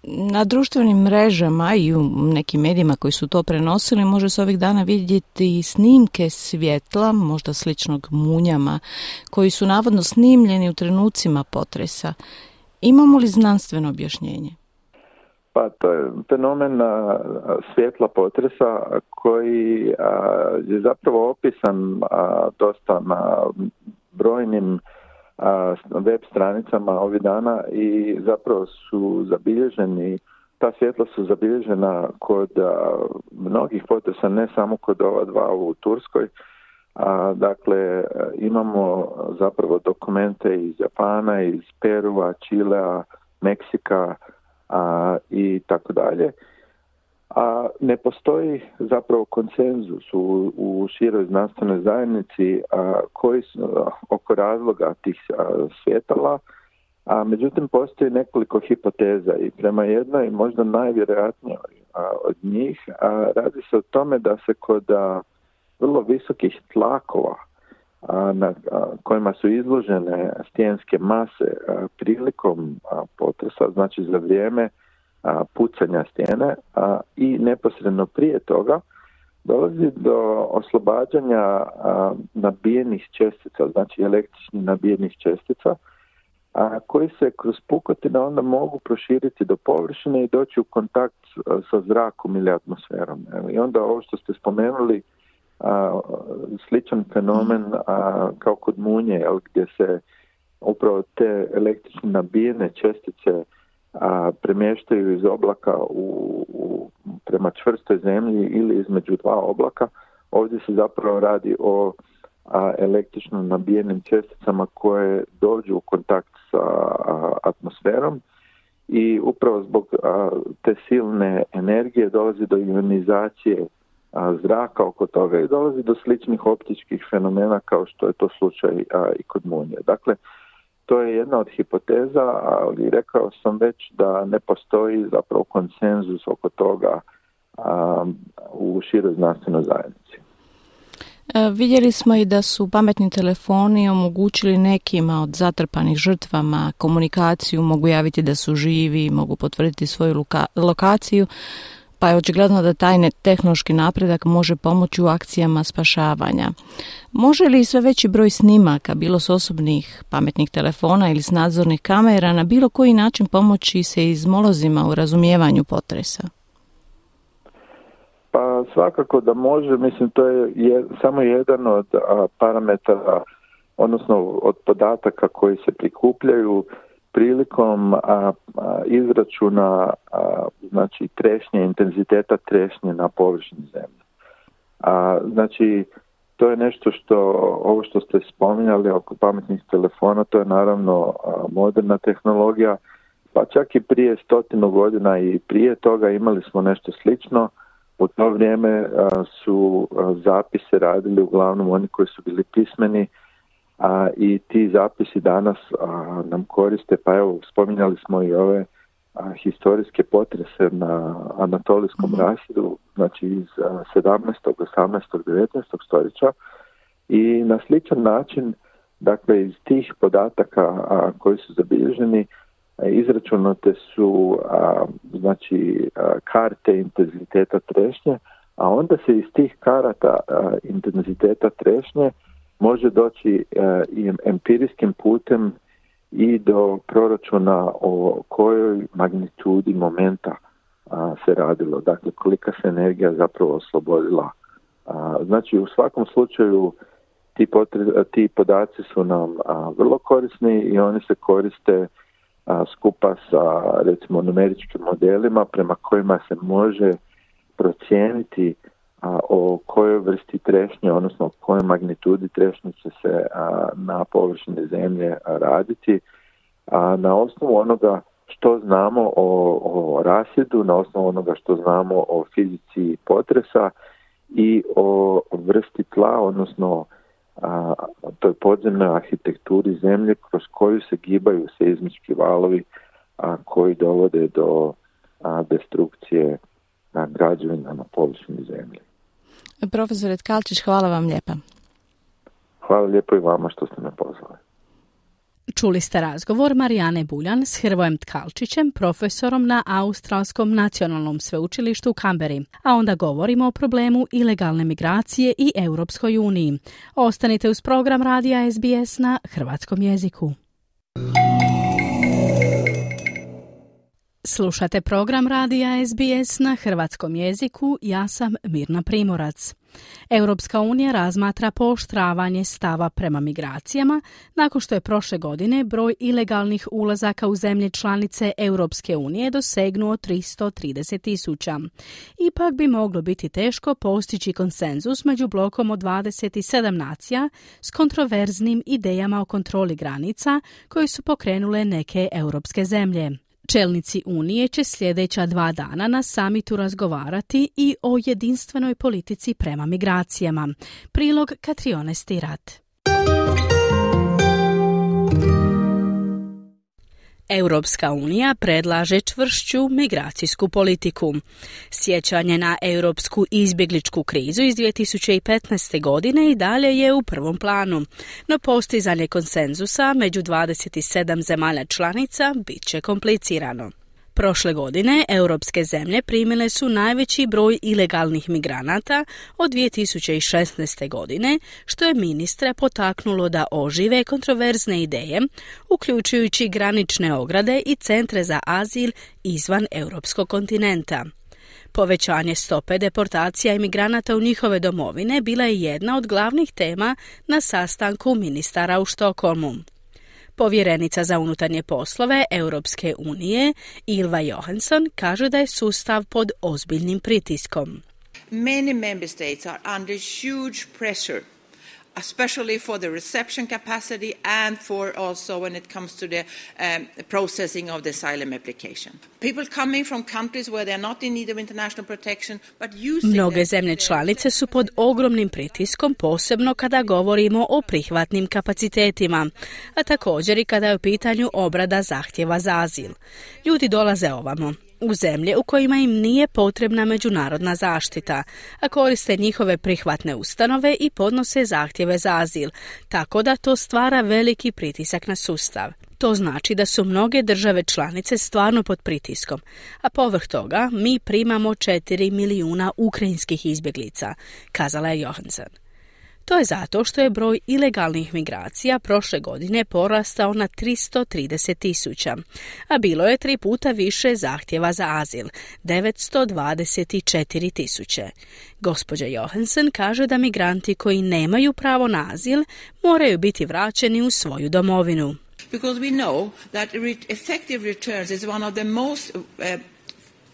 Na društvenim mrežama i u nekim medijima koji su to prenosili može se ovih dana vidjeti snimke svjetla, možda sličnog munjama, koji su navodno snimljeni u trenucima potresa. Imamo li znanstveno objašnjenje? Pa to je fenomen svjetla potresa koji je zapravo opisan dosta na brojnim web stranicama ovih dana i zapravo su zabilježeni ta svjetla su zabilježena kod mnogih potresa, ne samo kod ova dva u Turskoj. A, dakle, imamo zapravo dokumente iz Japana, iz Perua, Čilea, Meksika, a, i tako dalje. A ne postoji zapravo konsenzus u, u široj znanstvenoj zajednici a, koji su oko razloga tih a, svjetala, a međutim postoji nekoliko hipoteza i prema jednoj možda najvjerojatnijoj od njih a, radi se o tome da se kod vrlo visokih tlakova na kojima su izložene stijenske mase prilikom potresa, znači za vrijeme pucanja stijene i neposredno prije toga dolazi do oslobađanja nabijenih čestica, znači električnih nabijenih čestica, a koji se kroz pukotine onda mogu proširiti do površine i doći u kontakt sa zrakom ili atmosferom. I onda ovo što ste spomenuli, a, sličan fenomen a, kao kod munje, jel, gdje se upravo te električne nabijene čestice a, premještaju iz oblaka u, u, prema čvrstoj zemlji ili između dva oblaka. Ovdje se zapravo radi o a, električno nabijenim česticama koje dođu u kontakt sa atmosferom i upravo zbog te silne energije dolazi do ionizacije zraka oko toga i dolazi do sličnih optičkih fenomena kao što je to slučaj i kod munje. Dakle, to je jedna od hipoteza, ali rekao sam već da ne postoji zapravo konsenzus oko toga u široj znanstvenoj zajednici. E, vidjeli smo i da su pametni telefoni omogućili nekima od zatrpanih žrtvama komunikaciju, mogu javiti da su živi, mogu potvrditi svoju lokaciju pa je očigledno da taj tehnološki napredak može pomoći u akcijama spašavanja. Može li sve veći broj snimaka, bilo s osobnih pametnih telefona ili s nadzornih kamera, na bilo koji način pomoći se izmolozima u razumijevanju potresa? Pa svakako da može, mislim to je, je samo jedan od parametara, odnosno od podataka koji se prikupljaju prilikom a, izračuna a, znači trešnje, intenziteta trešnje na površini zemlje. A, znači, to je nešto što, ovo što ste spominjali oko pametnih telefona, to je naravno moderna tehnologija, pa čak i prije stotinu godina i prije toga imali smo nešto slično. U to vrijeme su zapise radili uglavnom oni koji su bili pismeni, a, i ti zapisi danas a, nam koriste, pa evo spominjali smo i ove a, historijske potrese na anatolijskom mm znači iz a, 17. 18. 19. stoljeća i na sličan način dakle iz tih podataka a, koji su zabilježeni izračunate su a, znači karte intenziteta trešnje, a onda se iz tih karata intenziteta trešnje može doći e, i empirijskim putem i do proračuna o kojoj magnitudi momenta se radilo, dakle kolika se energija zapravo oslobodila. znači u svakom slučaju ti, ti podaci su nam vrlo korisni i oni se koriste skupa sa recimo numeričkim modelima prema kojima se može procijeniti a, o kojoj vrsti trešnje, odnosno o kojoj magnitudi trešnje će se na površini zemlje raditi, a na osnovu onoga što znamo o, o rasjedu, na osnovu onoga što znamo o fizici potresa i o vrsti tla, odnosno a, toj podzemnoj arhitekturi zemlje kroz koju se gibaju seizmički valovi a, koji dovode do a, destrukcije a, građevina na površini zemlje. Profesor Tkalčić, hvala vam lijepa. Hvala lijepo i vama što ste me pozvali. Čuli ste razgovor Marijane Buljan s Hrvojem Tkalčićem, profesorom na Australskom nacionalnom sveučilištu u Kamberi, a onda govorimo o problemu ilegalne migracije i Europskoj uniji. Ostanite uz program Radija SBS na hrvatskom jeziku. Slušate program Radija SBS na hrvatskom jeziku, ja sam Mirna Primorac. Europska unija razmatra pooštravanje stava prema migracijama nakon što je prošle godine broj ilegalnih ulazaka u zemlje članice Europske unije dosegnuo 330 tisuća. Ipak bi moglo biti teško postići konsenzus među blokom od 27 nacija s kontroverznim idejama o kontroli granica koje su pokrenule neke europske zemlje. Čelnici Unije će sljedeća dva dana na samitu razgovarati i o jedinstvenoj politici prema migracijama. Prilog Katrione Stirat. Europska unija predlaže čvršću migracijsku politiku. Sjećanje na europsku izbjegličku krizu iz 2015. godine i dalje je u prvom planu, no postizanje konsenzusa među 27 zemalja članica bit će komplicirano. Prošle godine europske zemlje primile su najveći broj ilegalnih migranata od 2016. godine, što je ministre potaknulo da ožive kontroverzne ideje, uključujući granične ograde i centre za azil izvan europskog kontinenta. Povećanje stope deportacija imigranata u njihove domovine bila je jedna od glavnih tema na sastanku ministara u Štokholmu. Povjerenica za unutarnje poslove Europske unije Ilva Johansson kaže da je sustav pod ozbiljnim pritiskom. Many member states are under huge pressure especially for the reception capacity and for also when it comes to the um, processing of the asylum application. People coming from countries where they're not in need of international protection, but using Mnoge zemlje članice su pod ogromnim pritiskom, posebno kada govorimo o prihvatnim kapacitetima, a također i kada je u pitanju obrada zahtjeva za azil. Ljudi dolaze ovamo, u zemlje u kojima im nije potrebna međunarodna zaštita, a koriste njihove prihvatne ustanove i podnose zahtjeve za azil, tako da to stvara veliki pritisak na sustav. To znači da su mnoge države članice stvarno pod pritiskom, a povrh toga mi primamo 4 milijuna ukrajinskih izbjeglica, kazala je Johansson. To je zato što je broj ilegalnih migracija prošle godine porastao na 330 tisuća, a bilo je tri puta više zahtjeva za azil, 924 tisuće. Gospođa Johansen kaže da migranti koji nemaju pravo na azil moraju biti vraćeni u svoju domovinu. Because we know that effective returns is one of the most uh,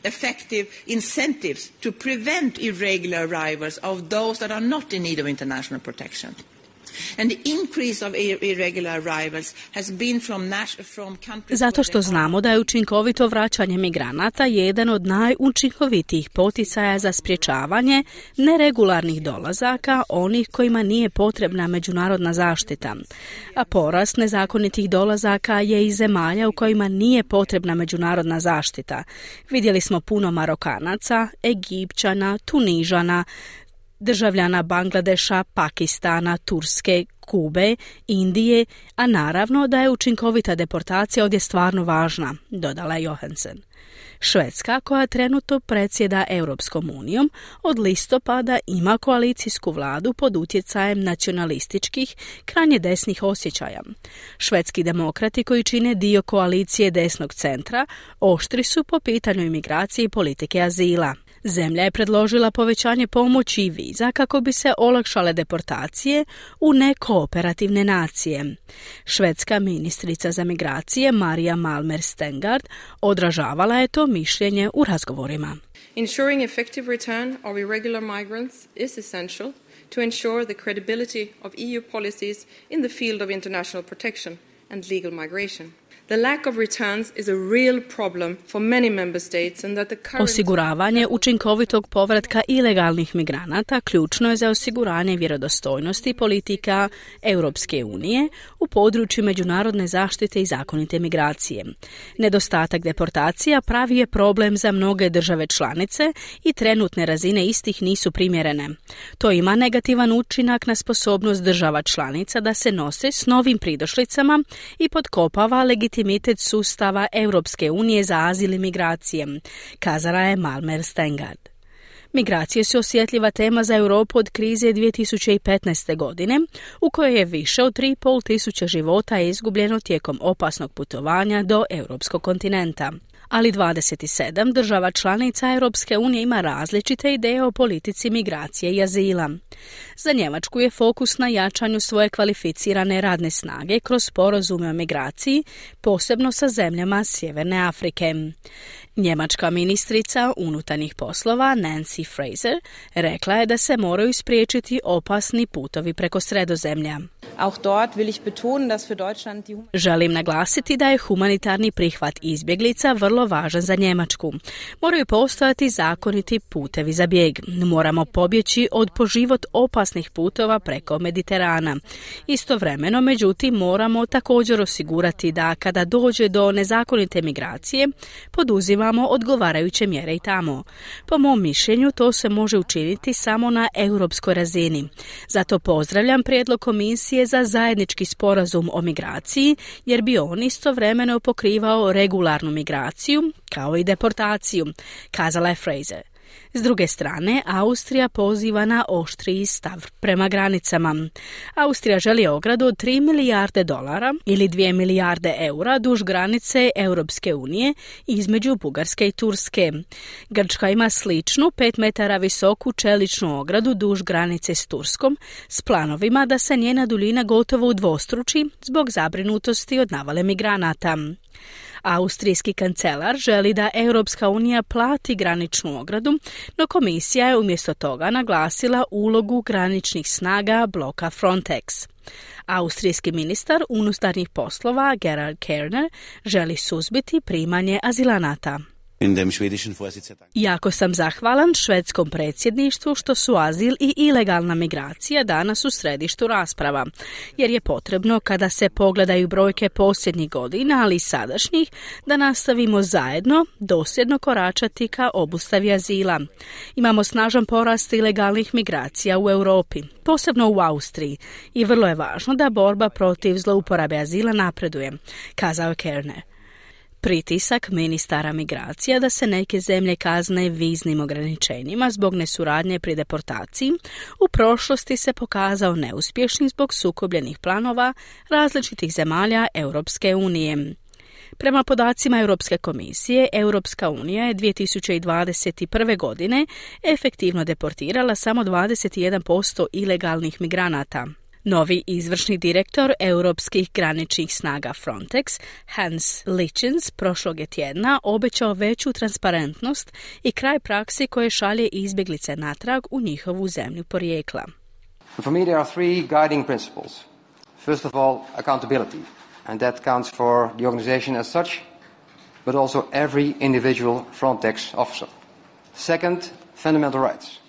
effective incentives to prevent irregular arrivals of those that are not in need of international protection. Zato što znamo da je učinkovito vraćanje migranata jedan od najučinkovitijih poticaja za sprječavanje neregularnih dolazaka onih kojima nije potrebna međunarodna zaštita. A porast nezakonitih dolazaka je iz zemalja u kojima nije potrebna međunarodna zaštita. Vidjeli smo puno Marokanaca, Egipćana, Tunižana, državljana Bangladeša, Pakistana, Turske, Kube, Indije, a naravno da je učinkovita deportacija ovdje stvarno važna, dodala Johansen. Švedska, koja trenutno predsjeda Europskom unijom, od listopada ima koalicijsku vladu pod utjecajem nacionalističkih, krajnje desnih osjećaja. Švedski demokrati koji čine dio koalicije desnog centra oštri su po pitanju imigracije i politike azila. Zemlja je predložila povećanje pomoći i viza kako bi se olakšale deportacije u nekooperativne nacije. Švedska ministrica za migracije Marija Malmer Stengard odražavala je to mišljenje u razgovorima. Ensuring effective return of irregular migrants is essential to ensure the credibility of EU policies in the field of international protection and legal migration. The lack of returns is a real problem for many member states and that the current Osiguravanje učinkovitog povratka ilegalnih migranata ključno je za osiguranje vjerodostojnosti politika Europske unije u području međunarodne zaštite i zakonite migracije. Nedostatak deportacija pravi je problem za mnoge države članice i trenutne razine istih nisu primjerene. To ima negativan učinak na sposobnost država članica da se nose s novim pridošlicama i podkopava legitimitet sustava Europske unije za azil i migracije, kazala je Malmer Stengard. Migracije su osjetljiva tema za Europu od krize 2015. godine, u kojoj je više od 3,5 tisuća života izgubljeno tijekom opasnog putovanja do europskog kontinenta ali 27 država članica Europske unije ima različite ideje o politici migracije i azila. Za Njemačku je fokus na jačanju svoje kvalificirane radne snage kroz sporazume o migraciji, posebno sa zemljama Sjeverne Afrike. Njemačka ministrica unutarnjih poslova Nancy Fraser rekla je da se moraju spriječiti opasni putovi preko sredozemlja. Auch dort will ich betonen, dass für Deutschland die Želim naglasiti da je humanitarni prihvat izbjeglica vrlo važan za Njemačku. Moraju postojati zakoniti putevi za bijeg. Moramo pobjeći od poživot opasnih putova preko Mediterana. Istovremeno, međutim, moramo također osigurati da kada dođe do nezakonite migracije, poduzimamo odgovarajuće mjere i tamo. Po mom mišljenju, to se može učiniti samo na europskoj razini. Zato pozdravljam prijedlog komisije za zajednički sporazum o migraciji, jer bi on istovremeno pokrivao regularnu migraciju kao i deportaciju, kazala je Fraser. S druge strane, Austrija poziva na oštriji stav prema granicama. Austrija želi ogradu od 3 milijarde dolara ili 2 milijarde eura duž granice Europske unije između Bugarske i Turske. Grčka ima sličnu 5 metara visoku čeličnu ogradu duž granice s Turskom s planovima da se njena duljina gotovo udvostruči zbog zabrinutosti od navale migranata. Austrijski kancelar želi da Europska unija plati graničnu ogradu, no komisija je umjesto toga naglasila ulogu graničnih snaga bloka Frontex. Austrijski ministar unutarnjih poslova Gerard Kerner želi suzbiti primanje azilanata. Jako sam zahvalan švedskom predsjedništvu što su azil i ilegalna migracija danas u središtu rasprava, jer je potrebno kada se pogledaju brojke posljednjih godina, ali i sadašnjih, da nastavimo zajedno dosljedno koračati ka obustavi azila. Imamo snažan porast ilegalnih migracija u Europi, posebno u Austriji, i vrlo je važno da borba protiv zlouporabe azila napreduje, kazao je Kerner pritisak ministara migracija da se neke zemlje kazne viznim ograničenjima zbog nesuradnje pri deportaciji u prošlosti se pokazao neuspješnim zbog sukobljenih planova različitih zemalja Europske unije. Prema podacima Europske komisije, Europska unija je 2021. godine efektivno deportirala samo 21% ilegalnih migranata. Novi izvršni direktor europskih graničnih snaga Frontex, Hans Lichens, prošlog je tjedna obećao veću transparentnost i kraj praksi koje šalje izbjeglice natrag u njihovu zemlju porijekla. For me there are three guiding principles. First of all, accountability, and that counts for the organization as such, but also every individual Frontex officer. Second, fundamental rights.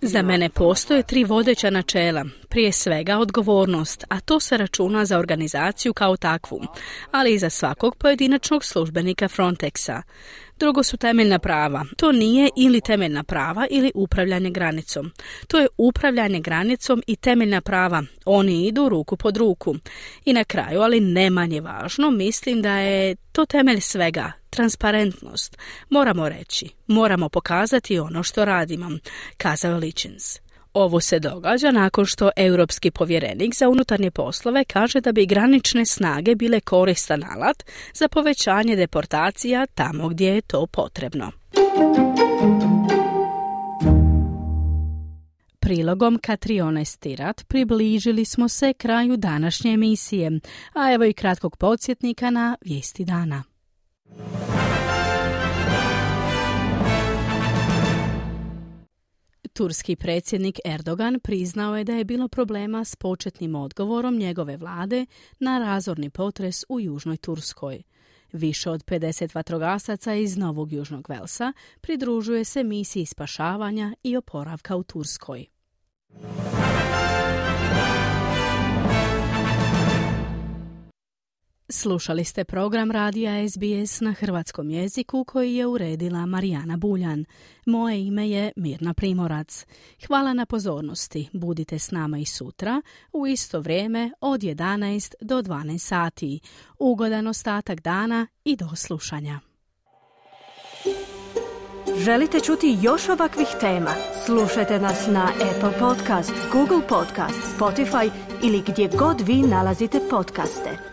Za mene postoje tri vodeća načela. Prije svega odgovornost, a to se računa za organizaciju kao takvu, ali i za svakog pojedinačnog službenika Frontexa. Drugo su temeljna prava. To nije ili temeljna prava ili upravljanje granicom. To je upravljanje granicom i temeljna prava. Oni idu ruku pod ruku. I na kraju, ali ne manje važno, mislim da je to temelj svega, transparentnost. Moramo reći, moramo pokazati ono što radimo, kazao Lichens. Ovo se događa nakon što europski povjerenik za unutarnje poslove kaže da bi granične snage bile koristan alat za povećanje deportacija tamo gdje je to potrebno. Prilogom Katrione Stirat približili smo se kraju današnje emisije, a evo i kratkog podsjetnika na vijesti dana. Turski predsjednik Erdogan priznao je da je bilo problema s početnim odgovorom njegove vlade na razorni potres u Južnoj Turskoj. Više od 50 vatrogasaca iz Novog Južnog Velsa pridružuje se misiji spašavanja i oporavka u Turskoj. Slušali ste program Radija SBS na hrvatskom jeziku koji je uredila Marijana Buljan. Moje ime je Mirna Primorac. Hvala na pozornosti. Budite s nama i sutra u isto vrijeme od 11 do 12 sati. Ugodan ostatak dana i do slušanja. Želite čuti još ovakvih tema? Slušajte nas na Apple Podcast, Google Podcast, Spotify ili gdje god vi nalazite podcaste.